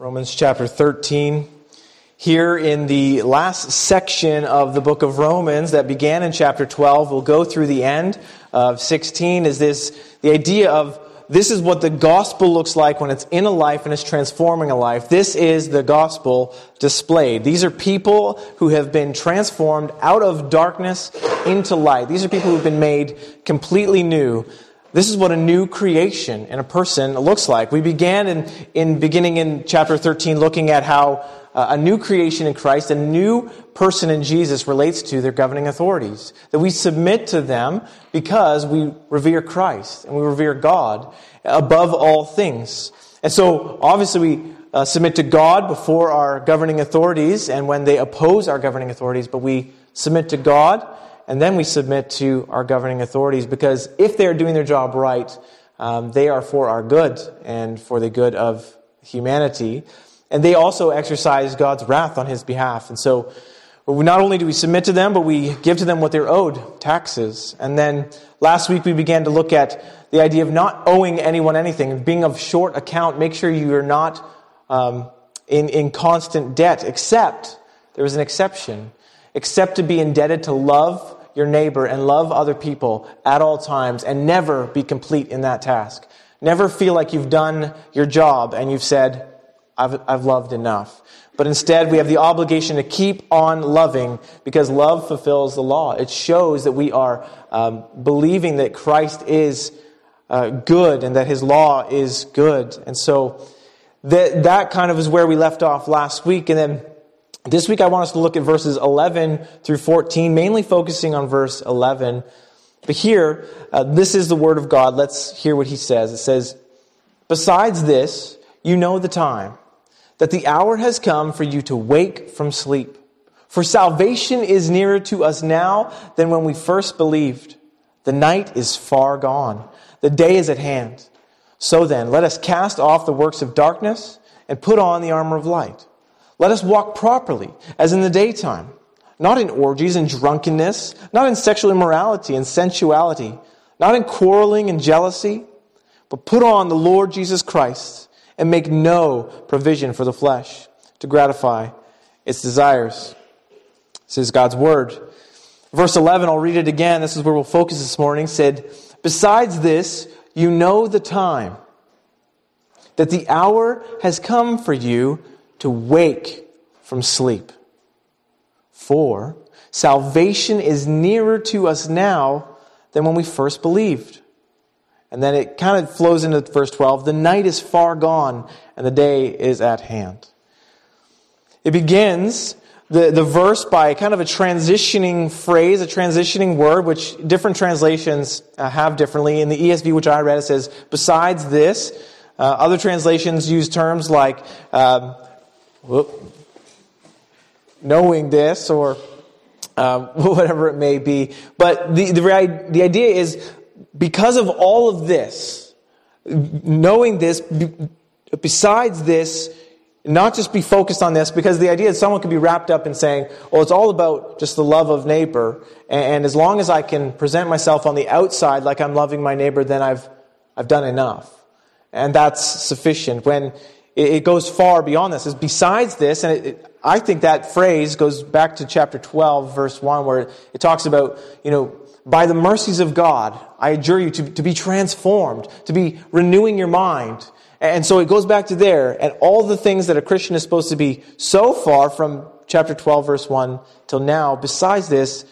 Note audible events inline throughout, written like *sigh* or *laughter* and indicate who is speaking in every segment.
Speaker 1: Romans chapter 13. Here in the last section of the book of Romans that began in chapter 12, we'll go through the end of 16 is this, the idea of this is what the gospel looks like when it's in a life and it's transforming a life. This is the gospel displayed. These are people who have been transformed out of darkness into light. These are people who've been made completely new. This is what a new creation in a person looks like. We began in, in beginning in chapter 13 looking at how uh, a new creation in Christ, a new person in Jesus relates to their governing authorities. That we submit to them because we revere Christ and we revere God above all things. And so obviously we uh, submit to God before our governing authorities and when they oppose our governing authorities, but we submit to God and then we submit to our governing authorities because if they're doing their job right, um, they are for our good and for the good of humanity. And they also exercise God's wrath on his behalf. And so, not only do we submit to them, but we give to them what they're owed taxes. And then last week we began to look at the idea of not owing anyone anything, being of short account. Make sure you are not um, in, in constant debt, except there is an exception, except to be indebted to love your neighbor and love other people at all times and never be complete in that task. Never feel like you've done your job and you've said, I've, I've loved enough. But instead, we have the obligation to keep on loving because love fulfills the law. It shows that we are um, believing that Christ is uh, good and that his law is good. And so that, that kind of is where we left off last week. And then this week, I want us to look at verses 11 through 14, mainly focusing on verse 11. But here, uh, this is the word of God. Let's hear what he says. It says, Besides this, you know the time, that the hour has come for you to wake from sleep. For salvation is nearer to us now than when we first believed. The night is far gone, the day is at hand. So then, let us cast off the works of darkness and put on the armor of light. Let us walk properly, as in the daytime, not in orgies and drunkenness, not in sexual immorality and sensuality, not in quarreling and jealousy, but put on the Lord Jesus Christ and make no provision for the flesh to gratify its desires. This is God's word. Verse 11, I'll read it again. This is where we'll focus this morning. Said, Besides this, you know the time, that the hour has come for you to wake from sleep. For salvation is nearer to us now than when we first believed. And then it kind of flows into verse 12 the night is far gone and the day is at hand. It begins the, the verse by kind of a transitioning phrase, a transitioning word, which different translations uh, have differently. In the ESV, which I read, it says, besides this, uh, other translations use terms like um, whoop, knowing this or um, *laughs* whatever it may be. But the, the, the idea is because of all of this, knowing this, besides this, not just be focused on this, because the idea is someone could be wrapped up in saying, well, it's all about just the love of neighbor, and as long as I can present myself on the outside like I'm loving my neighbor, then I've, I've done enough. And that's sufficient. When it goes far beyond this. Is besides this, and it, I think that phrase goes back to chapter 12, verse 1, where it talks about, you know, by the mercies of God, I adjure you to, to be transformed, to be renewing your mind. And so it goes back to there, and all the things that a Christian is supposed to be so far from chapter 12, verse 1 till now. Besides this,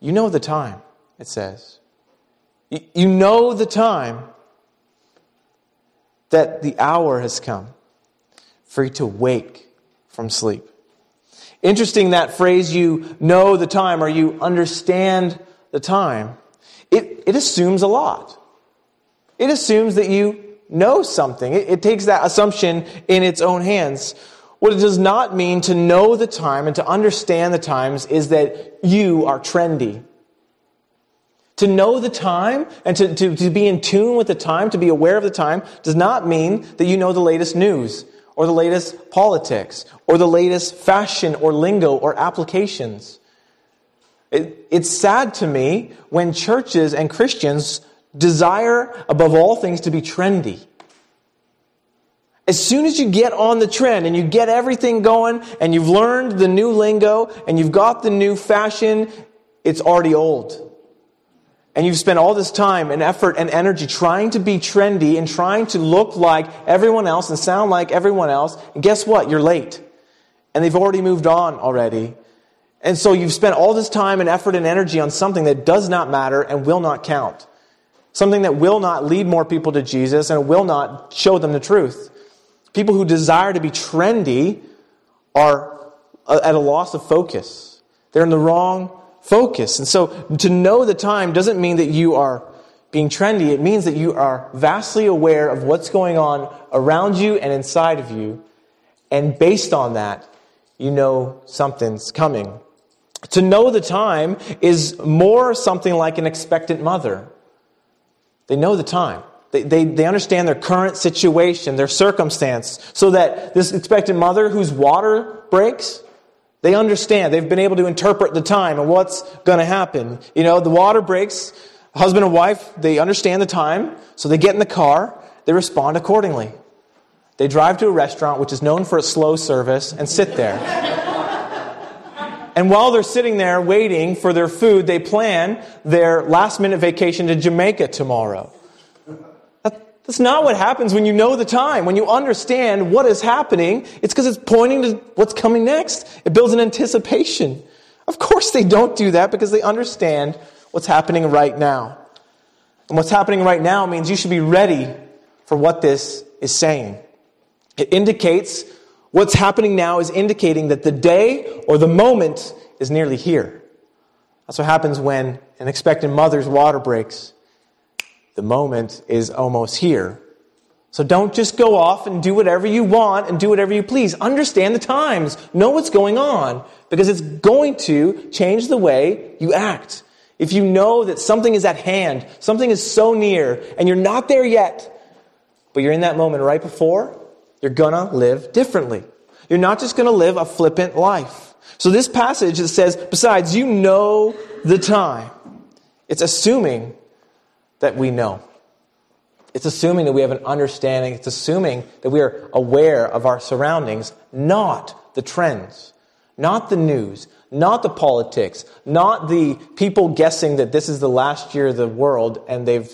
Speaker 1: you know the time, it says. You know the time that the hour has come for you to wake from sleep. Interesting that phrase, you know the time or you understand the time. It, it assumes a lot. It assumes that you know something. It, it takes that assumption in its own hands. What it does not mean to know the time and to understand the times is that you are trendy. To know the time and to, to, to be in tune with the time, to be aware of the time, does not mean that you know the latest news or the latest politics, or the latest fashion or lingo or applications. It, it's sad to me when churches and Christians desire above all things to be trendy. As soon as you get on the trend and you get everything going and you've learned the new lingo and you've got the new fashion, it's already old. And you've spent all this time and effort and energy trying to be trendy and trying to look like everyone else and sound like everyone else. And guess what? You're late. And they've already moved on already. And so you've spent all this time and effort and energy on something that does not matter and will not count. Something that will not lead more people to Jesus and will not show them the truth. People who desire to be trendy are uh, at a loss of focus. They're in the wrong focus. And so to know the time doesn't mean that you are being trendy. It means that you are vastly aware of what's going on around you and inside of you. And based on that, you know something's coming. To know the time is more something like an expectant mother. They know the time. They, they, they understand their current situation, their circumstance, so that this expectant mother whose water breaks, they understand. They've been able to interpret the time and what's going to happen. You know, the water breaks, husband and wife, they understand the time, so they get in the car, they respond accordingly. They drive to a restaurant which is known for its slow service and sit there. and while they're sitting there waiting for their food, they plan their last minute vacation to Jamaica tomorrow. That's not what happens when you know the time. When you understand what is happening, it's because it's pointing to what's coming next. It builds an anticipation. Of course, they don't do that because they understand what's happening right now. And what's happening right now means you should be ready for what this is saying. It indicates what's happening now is indicating that the day or the moment is nearly here. That's what happens when an expectant mother's water breaks the moment is almost here. So don't just go off and do whatever you want and do whatever you please. Understand the times. Know what's going on because it's going to change the way you act. If you know that something is at hand, something is so near, and you're not there yet, but you're in that moment right before, you're gonna live differently. You're not just gonna live a flippant life. So this passage that says, besides, you know the time. It's assuming that we know. It's assuming that we have an understanding. It's assuming that we are aware of our surroundings, not the trends, not the news, not the politics, not the people guessing that this is the last year of the world and they've,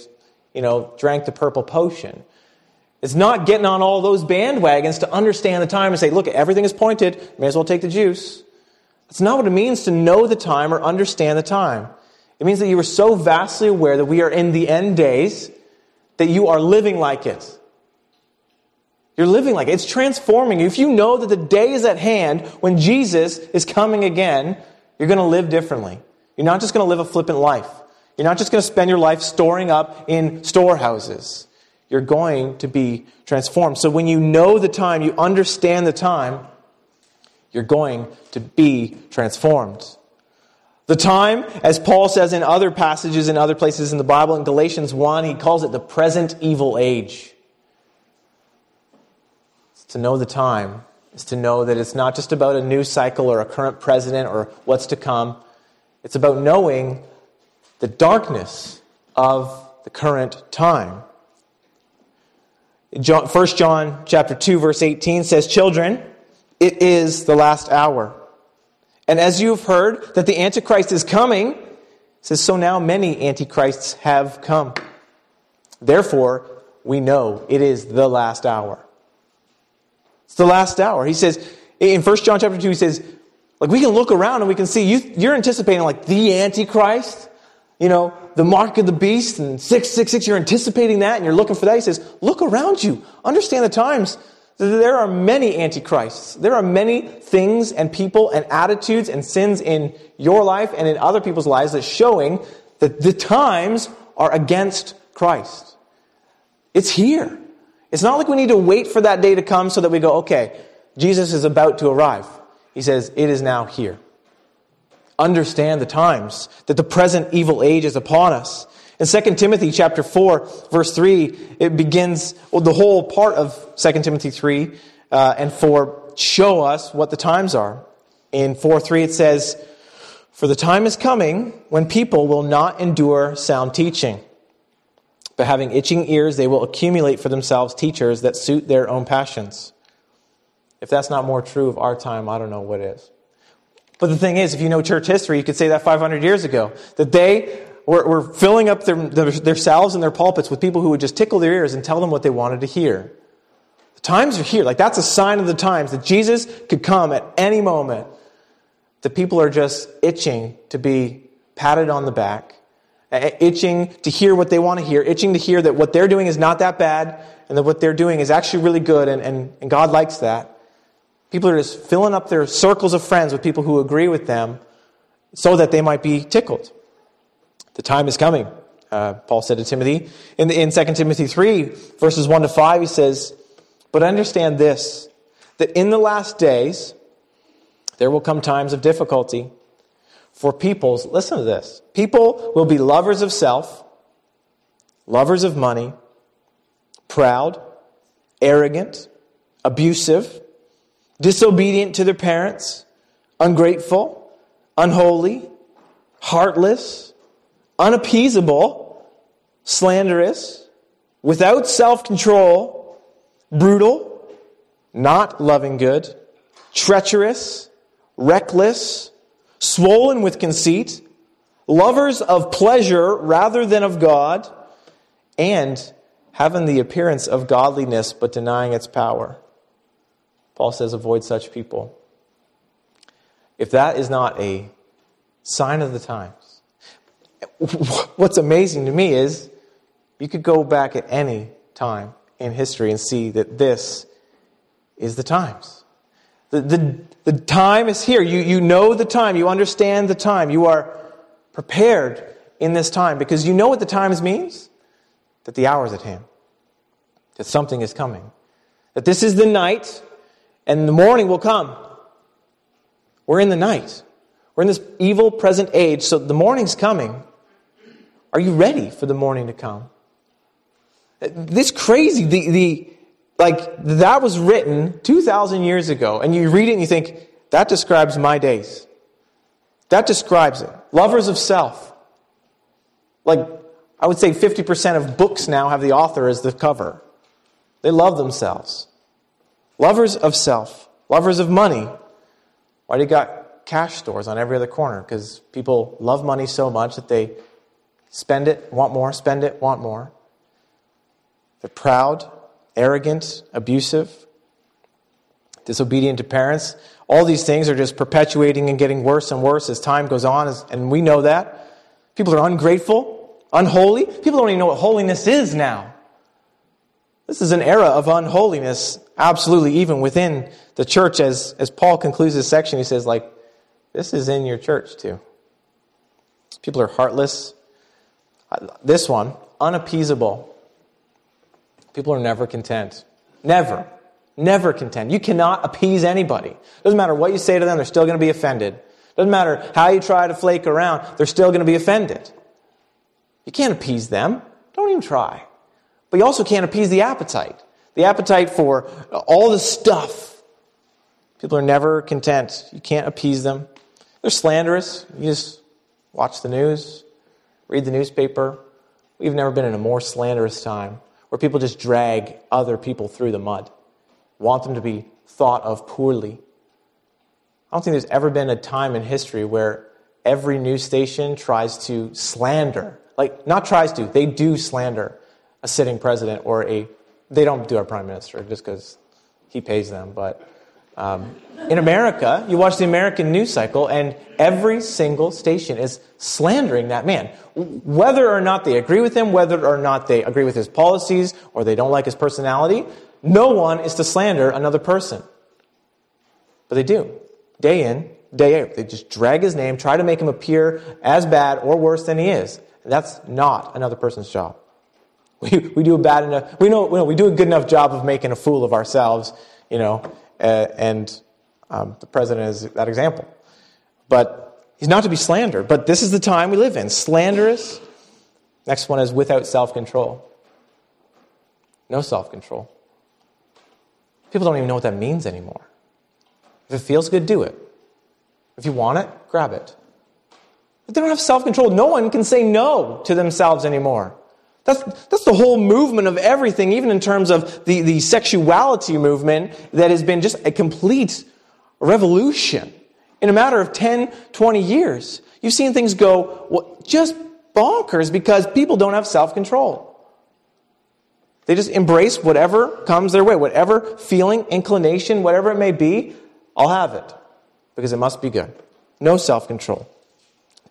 Speaker 1: you know, drank the purple potion. It's not getting on all those bandwagons to understand the time and say, look, everything is pointed, may as well take the juice. That's not what it means to know the time or understand the time. It means that you are so vastly aware that we are in the end days that you are living like it. You're living like it. It's transforming you. If you know that the day is at hand when Jesus is coming again, you're going to live differently. You're not just going to live a flippant life. You're not just going to spend your life storing up in storehouses. You're going to be transformed. So when you know the time, you understand the time, you're going to be transformed. The time, as Paul says in other passages in other places in the Bible, in Galatians 1, he calls it the present evil age. To know the time is to know that it's not just about a news cycle or a current president or what's to come. It's about knowing the darkness of the current time. 1 John chapter 2 verse 18 says, "Children, it is the last hour." And as you've heard that the Antichrist is coming, says, so now many Antichrists have come. Therefore, we know it is the last hour. It's the last hour. He says, in 1 John chapter 2, he says, like we can look around and we can see you, you're anticipating like the Antichrist, you know, the mark of the beast and 666, you're anticipating that and you're looking for that. He says, look around you. Understand the times. There are many antichrists. There are many things and people and attitudes and sins in your life and in other people's lives that showing that the times are against Christ. It's here. It's not like we need to wait for that day to come so that we go, okay, Jesus is about to arrive. He says, it is now here. Understand the times, that the present evil age is upon us. In 2 Timothy chapter 4, verse 3, it begins, well, the whole part of 2 Timothy 3 uh, and 4 show us what the times are. In 4 3, it says, For the time is coming when people will not endure sound teaching, But having itching ears, they will accumulate for themselves teachers that suit their own passions. If that's not more true of our time, I don't know what is. But the thing is, if you know church history, you could say that 500 years ago, that they were, were filling up their, their, themselves and their pulpits with people who would just tickle their ears and tell them what they wanted to hear. The times are here. Like, that's a sign of the times that Jesus could come at any moment. The people are just itching to be patted on the back, itching to hear what they want to hear, itching to hear that what they're doing is not that bad and that what they're doing is actually really good and, and, and God likes that. People are just filling up their circles of friends with people who agree with them so that they might be tickled. The time is coming, uh, Paul said to Timothy. In, in 2 Timothy 3, verses 1 to 5, he says, But understand this, that in the last days there will come times of difficulty for peoples. Listen to this. People will be lovers of self, lovers of money, proud, arrogant, abusive disobedient to their parents, ungrateful, unholy, heartless, unappeasable, slanderous, without self control, brutal, not loving good, treacherous, reckless, swollen with conceit, lovers of pleasure rather than of God, and having the appearance of godliness but denying its power. Paul says, avoid such people. If that is not a sign of the times, *laughs* what's amazing to me is you could go back at any time in history and see that this is the times. The, the, the time is here. You, you know the time. You understand the time. You are prepared in this time because you know what the times means? That the hour is at hand, that something is coming, that this is the night and the morning will come. We're in the night. We're in this evil present age, so the morning's coming. Are you ready for the morning to come? This crazy, the, the like that was written 2,000 years ago, and you read it and you think, that describes my days. That describes it. Lovers of self. Like, I would say 50% of books now have the author as the cover. They love themselves. Lovers of self, lovers of money. Why do you got cash stores on every other corner? Because people love money so much that they spend it, want more, spend it, want more. They're proud, arrogant, abusive, disobedient to parents. All these things are just perpetuating and getting worse and worse as time goes on, and we know that. People are ungrateful, unholy. People don't even know what holiness is now. This is an era of unholiness, absolutely, even within the church. As, as Paul concludes this section, he says, like, this is in your church too. People are heartless. This one, unappeasable. People are never content. Never. Never content. You cannot appease anybody. Doesn't matter what you say to them, they're still going to be offended. Doesn't matter how you try to flake around, they're still going to be offended. You can't appease them. Don't even try. But you also can't appease the appetite. The appetite for all the stuff. People are never content. You can't appease them. They're slanderous. You just watch the news, read the newspaper. We've never been in a more slanderous time where people just drag other people through the mud, want them to be thought of poorly. I don't think there's ever been a time in history where every news station tries to slander. Like, not tries to, they do slander a sitting president or a, they don't do our prime minister just because he pays them, but um, in America, you watch the American news cycle, and every single station is slandering that man. Whether or not they agree with him, whether or not they agree with his policies, or they don't like his personality, no one is to slander another person. But they do. Day in, day out. They just drag his name, try to make him appear as bad or worse than he is. That's not another person's job. *laughs* We, we do a bad enough, we know, we do a good enough job of making a fool of ourselves, you know, uh, and um, the president is that example. But he's not to be slandered. But this is the time we live in slanderous. Next one is without self control. No self control. People don't even know what that means anymore. If it feels good, do it. If you want it, grab it. But they don't have self control. No one can say no to themselves anymore. That's, that's the whole movement of everything, even in terms of the, the sexuality movement that has been just a complete revolution in a matter of 10, 20 years. You've seen things go well, just bonkers because people don't have self control. They just embrace whatever comes their way, whatever feeling, inclination, whatever it may be, I'll have it because it must be good. No self control.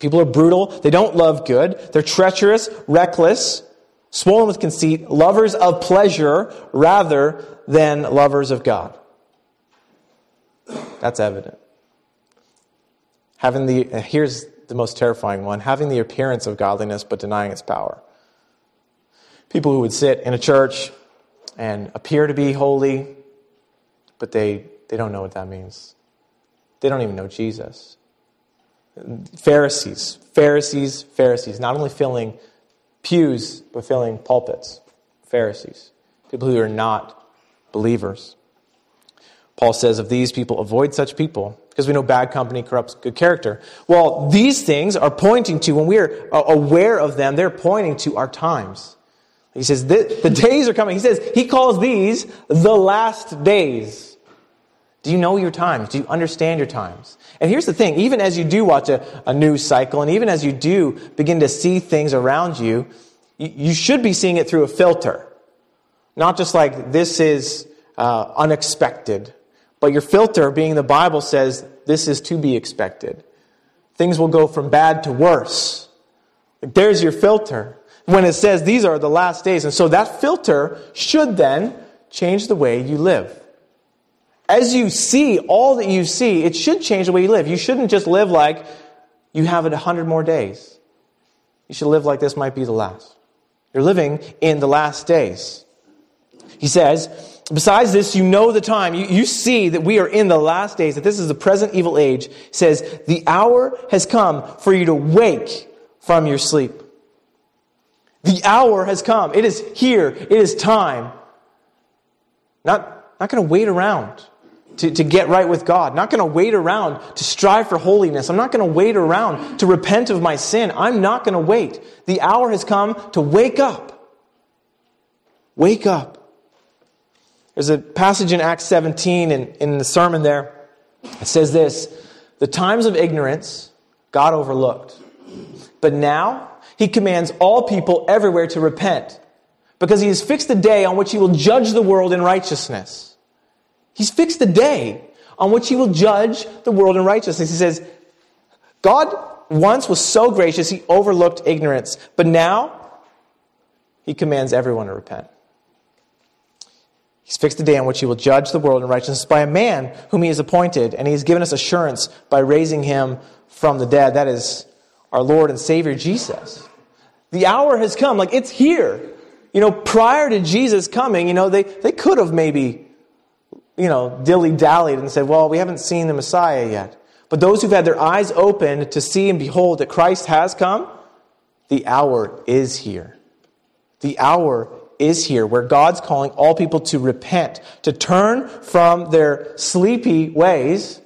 Speaker 1: People are brutal. They don't love good. They're treacherous, reckless, swollen with conceit, lovers of pleasure rather than lovers of God. That's evident. Having the, here's the most terrifying one having the appearance of godliness but denying its power. People who would sit in a church and appear to be holy, but they, they don't know what that means. They don't even know Jesus. Pharisees, Pharisees, Pharisees, not only filling pews, but filling pulpits. Pharisees, people who are not believers. Paul says of these people, avoid such people, because we know bad company corrupts good character. Well, these things are pointing to, when we are uh, aware of them, they're pointing to our times. He says, the, the days are coming. He says, he calls these the last days. Do you know your times? Do you understand your times? And here's the thing even as you do watch a, a news cycle, and even as you do begin to see things around you, you, you should be seeing it through a filter. Not just like this is uh, unexpected, but your filter being the Bible says this is to be expected. Things will go from bad to worse. There's your filter. When it says these are the last days. And so that filter should then change the way you live as you see all that you see, it should change the way you live. You shouldn't just live like you have it a hundred more days. You should live like this might be the last. You're living in the last days. He says, besides this, you know the time. You, you see that we are in the last days, that this is the present evil age. He says, the hour has come for you to wake from your sleep. The hour has come. It is here. It is time. Not, not going to wait around to, to get right with God. Not going to wait around to strive for holiness. I'm not going to wait around to repent of my sin. I'm not going to wait. The hour has come to wake up. Wake up. There's a passage in Acts 17 in, in the sermon there. It says this The times of ignorance God overlooked. But now he commands all people everywhere to repent because he has fixed a day on which he will judge the world in righteousness. He's fixed a day on which he will judge the world in righteousness. He says, God once was so gracious, he overlooked ignorance, but now he commands everyone to repent. He's fixed a day on which he will judge the world in righteousness by a man whom he has appointed, and he has given us assurance by raising him from the dead. That is our Lord and Savior Jesus. The hour has come, like it's here. You know, prior to Jesus coming, you know, they, they could have maybe you know, dilly dallied and said, well, we haven't seen the Messiah yet. But those who've had their eyes opened to see and behold that Christ has come, the hour is here. The hour is here where God's calling all people to repent, to turn from their sleepy ways,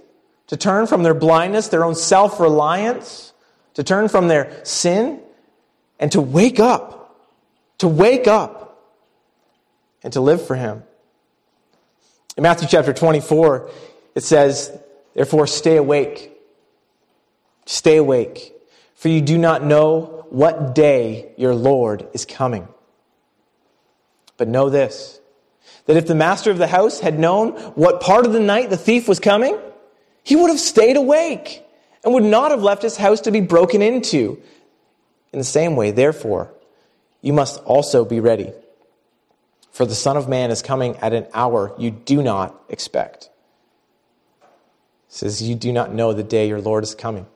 Speaker 1: to turn from their blindness, their own self reliance, to turn from their sin, and to wake up, to wake up, and to live for Him. In Matthew chapter 24, it says, Therefore, stay awake. Stay awake, for you do not know what day your Lord is coming. But know this that if the master of the house had known what part of the night the thief was coming, he would have stayed awake and would not have left his house to be broken into. In the same way, therefore, you must also be ready for the Son of Man is coming at an hour you do not expect. It says, You do not know the day your Lord is coming.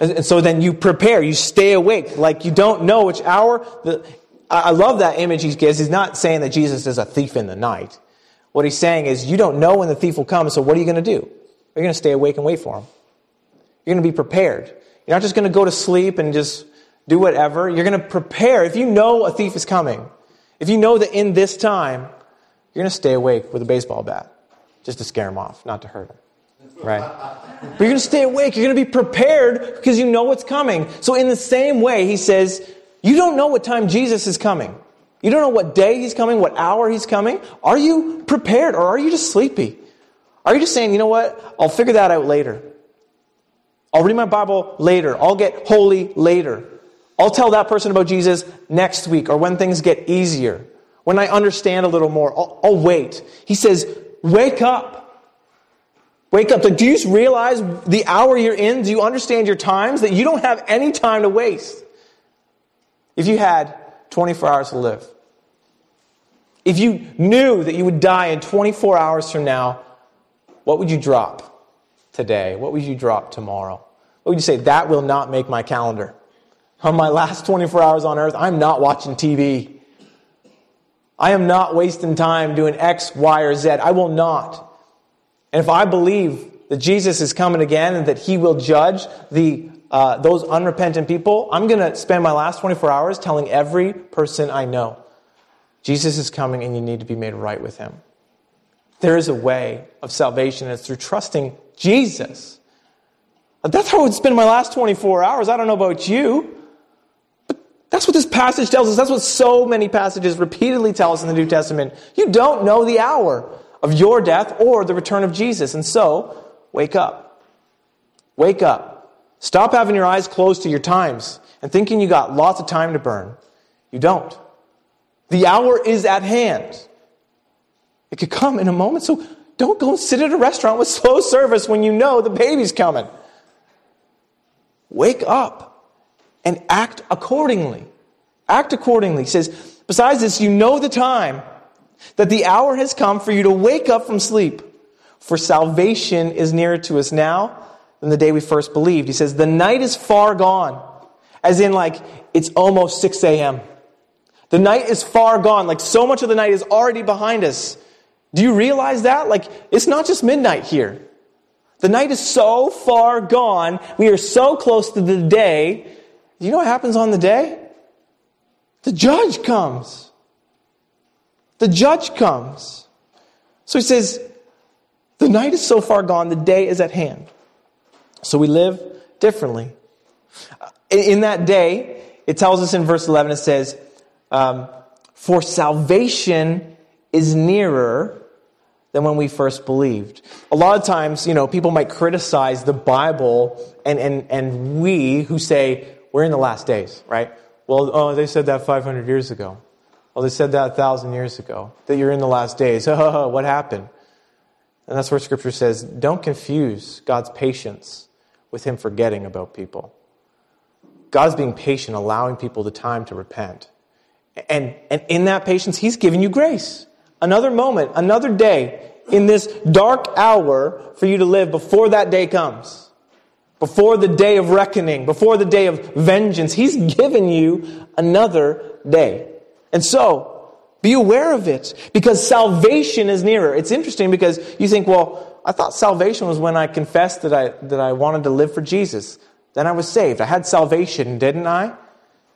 Speaker 1: And so then you prepare, you stay awake, like you don't know which hour. The, I love that image he gives. He's not saying that Jesus is a thief in the night. What he's saying is, you don't know when the thief will come, so what are you going to do? You're going to stay awake and wait for him. You're going to be prepared. You're not just going to go to sleep and just do whatever. You're going to prepare. If you know a thief is coming, if you know that in this time, you're going to stay awake with a baseball bat just to scare him off, not to hurt him. Right? But you're going to stay awake. You're going to be prepared because you know what's coming. So, in the same way, he says, you don't know what time Jesus is coming. You don't know what day he's coming, what hour he's coming. Are you prepared or are you just sleepy? Are you just saying, you know what? I'll figure that out later. I'll read my Bible later. I'll get holy later. I'll tell that person about Jesus next week or when things get easier, when I understand a little more. I'll, I'll wait. He says, wake up. Wake up. Like, Do you realize the hour you're in? Do you understand your times? That you don't have any time to waste. If you had 24 hours to live, if you knew that you would die in 24 hours from now, what would you drop today? What would you drop tomorrow? What would you say? That will not make my calendar. On my last 24 hours on earth, I'm not watching TV. I am not wasting time doing X, Y, or Z. I will not. And if I believe that Jesus is coming again and that he will judge the, uh, those unrepentant people, I'm going to spend my last 24 hours telling every person I know Jesus is coming and you need to be made right with him. There is a way of salvation, and it's through trusting Jesus. That's how I would spend my last 24 hours. I don't know about you. That's what this passage tells us. That's what so many passages repeatedly tell us in the New Testament. You don't know the hour of your death or the return of Jesus. And so, wake up. Wake up. Stop having your eyes closed to your times and thinking you got lots of time to burn. You don't. The hour is at hand. It could come in a moment, so don't go and sit at a restaurant with *laughs* slow service when you know the baby's coming. Wake up and act accordingly. Act accordingly. He says, besides this, you know the time that the hour has come for you to wake up from sleep. For salvation is nearer to us now than the day we first believed. He says, the night is far gone. As in, like, it's almost 6 a.m. The night is far gone. Like, so much of the night is already behind us. Do you realize that? Like, it's not just midnight here. The night is so far gone. We are so close to the day. Do you know what happens on the day? The judge comes the judge comes. So he says, the night is so far gone, the day is at hand. So we live differently. In that day, it tells us in verse 11, it says, um, For salvation is nearer than when we first believed. A lot of times, you know, people might criticize the Bible and, and, and we who say, we're in the last days, right? Well, oh, they said that 500 years ago. Well, they said that a thousand years ago, that you're in the last days. *laughs* what happened? And that's where Scripture says don't confuse God's patience with Him forgetting about people. God's being patient, allowing people the time to repent. And, and in that patience, He's giving you grace. Another moment, another day in this dark hour for you to live before that day comes. Before the day of reckoning, before the day of vengeance. He's given you another day. And so, be aware of it because salvation is nearer. It's interesting because you think, well, I thought salvation was when I confessed that I, that I wanted to live for Jesus. Then I was saved. I had salvation, didn't I?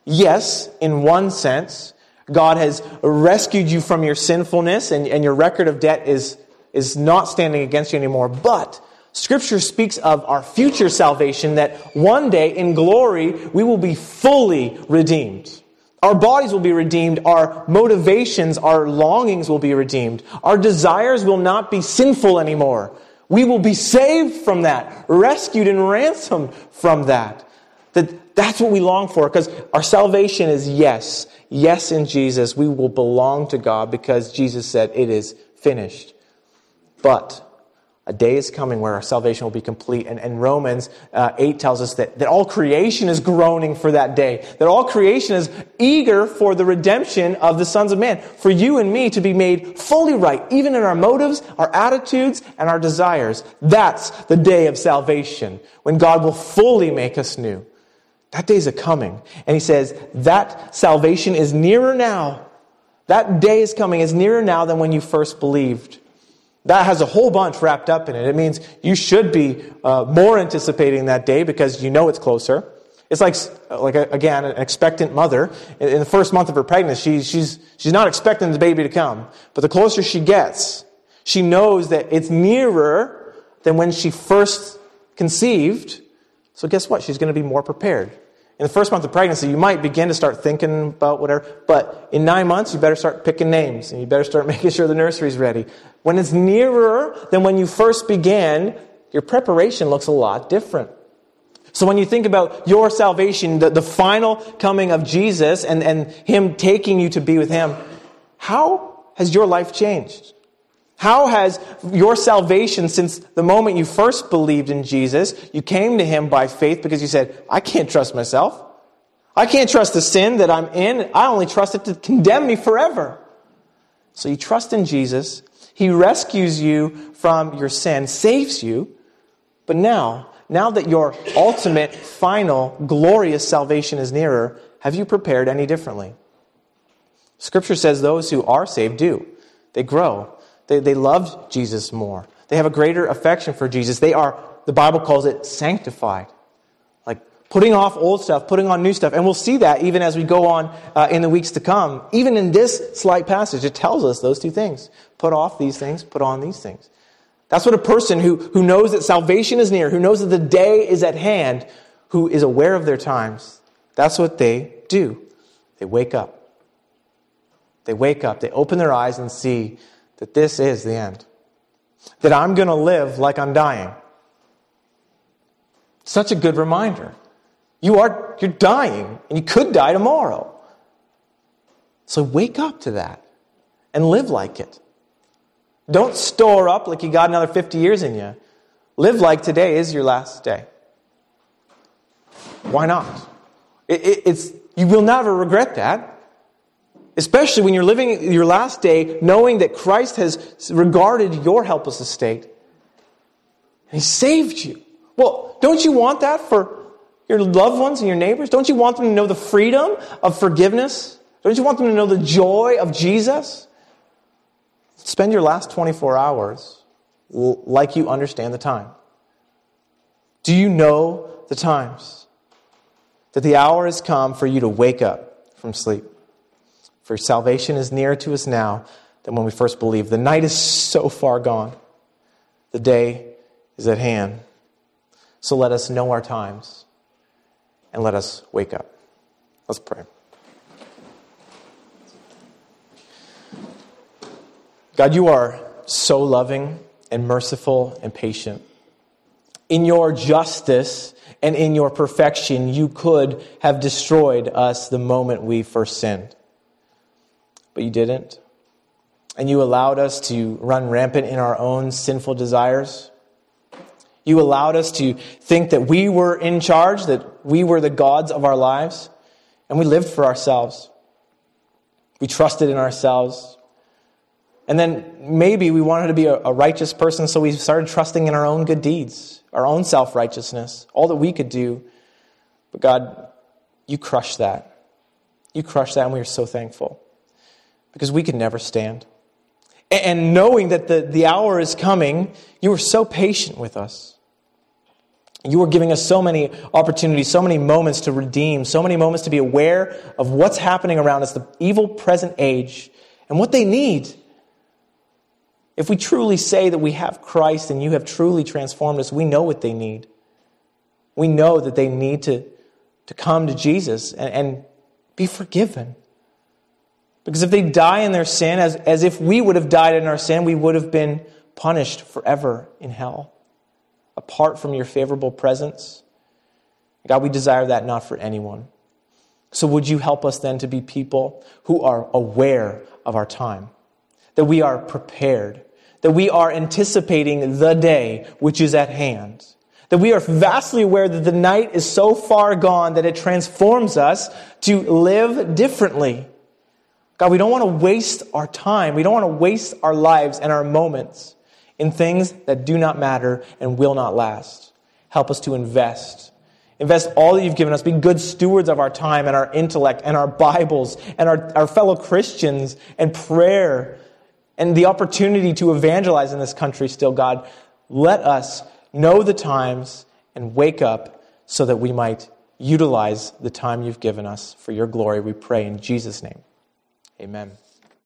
Speaker 1: Yes, in one sense. God has rescued you from your sinfulness and, and your record of debt is, is not standing against you anymore. But Scripture speaks of our future salvation that one day in glory we will be fully redeemed. Our bodies will be redeemed. Our motivations, our longings will be redeemed. Our desires will not be sinful anymore. We will be saved from that, rescued and ransomed from that. That that's what we long for because our salvation is yes. Yes in Jesus. We will belong to God because Jesus said it is finished. But a day is coming where our salvation will be complete. And, and Romans uh, 8 tells us that, that all creation is groaning for that day. That all creation is eager for the redemption of the sons of man. For you and me to be made fully right, even in our motives, our attitudes, and our desires. That's the day of salvation, when God will fully make us new. That day is a coming. And he says, that salvation is nearer now. That day is coming is nearer now than when you first believed. That has a whole bunch wrapped up in it. It means you should be uh, more anticipating that day because you know it's closer. It's like, like again, an expectant mother. In the first month of her pregnancy, she's, she's, she's not expecting the baby to come. But the closer she gets, she knows that it's nearer than when she first conceived. So guess what? She's going to be more prepared. In the first month of pregnancy, you might begin to start thinking about whatever, but in nine months, you better start picking names and you better start *laughs* making sure the nursery's ready. When it's nearer than when you first began, your preparation looks a lot different. So when you think about your salvation, the, the final coming of Jesus and, and Him taking you to be with Him, how has your life changed? How has your salvation since the moment you first believed in Jesus, you came to him by faith because you said, I can't trust myself. I can't trust the sin that I'm in. I only trust it to condemn me forever. So you trust in Jesus. He rescues you from your sin, saves you. But now, now that your ultimate, final, glorious salvation is nearer, have you prepared any differently? Scripture says those who are saved do. They grow. They, they love Jesus more. They have a greater affection for Jesus. They are, the Bible calls it sanctified. Like putting off old stuff, putting on new stuff. And we'll see that even as we go on uh, in the weeks to come. Even in this slight passage, it tells us those two things. Put off these things, put on these things. That's what a person who, who knows that salvation is near, who knows that the day is at hand, who is aware of their times, that's what they do. They wake up. They wake up, they open their eyes and see that this is the end. That I'm going to live like I'm dying. Such a good reminder. You are, you're dying, and you could die tomorrow. So wake up to that and live like it. Don't store up like you got another 50 years in you. Live like today is your last day. Why not? It, it, it's, you will never regret that. Especially when you're living your last day knowing that Christ has regarded your helpless estate and He saved you. Well, don't you want that for your loved ones and your neighbors? Don't you want them to know the freedom of forgiveness? Don't you want them to know the joy of Jesus? Spend your last 24 hours like you understand the time. Do you know the times? That the hour has come for you to wake up from sleep. For salvation is nearer to us now than when we first believed. The night is so far gone, the day is at hand. So let us know our times and let us wake up. Let's pray. God, you are so loving and merciful and patient. In your justice and in your perfection, you could have destroyed us the moment we first sinned but you didn't. And you allowed us to run rampant in our own sinful desires. You allowed us to think that we were in charge, that we were the gods of our lives, and we lived for ourselves. We trusted in ourselves. And then maybe we wanted to be a, righteous person, so we started trusting in our own good deeds, our own self righteousness, all that we could do. But God, you crushed that. You crushed that, and we are so thankful because we could never stand. And knowing that the, the hour is coming, you were so patient with us. You were giving us so many opportunities, so many moments to redeem, so many moments to be aware of what's happening around us, the evil present age, and what they need. If we truly say that we have Christ and you have truly transformed us, we know what they need. We know that they need to, to come to Jesus and, and be forgiven. Because if they die in their sin, as, as if we would have died in our sin, we would have been punished forever in hell, apart from your favorable presence. God, we desire that not for anyone. So would you help us then to be people who are aware of our time, that we are prepared, that we are anticipating the day which is at hand, that we are vastly aware that the night is so far gone that it transforms us to live differently God, we don't want to waste our time. We don't want to waste our lives and our moments in things that do not matter and will not last. Help us to invest. Invest all that you've given us. Be good stewards of our time and our intellect and our Bibles and our, our fellow Christians and prayer and the opportunity to evangelize in this country still, God. Let us know the times and wake up so that we might utilize the time you've given us for your glory. We pray in Jesus' name. Amen.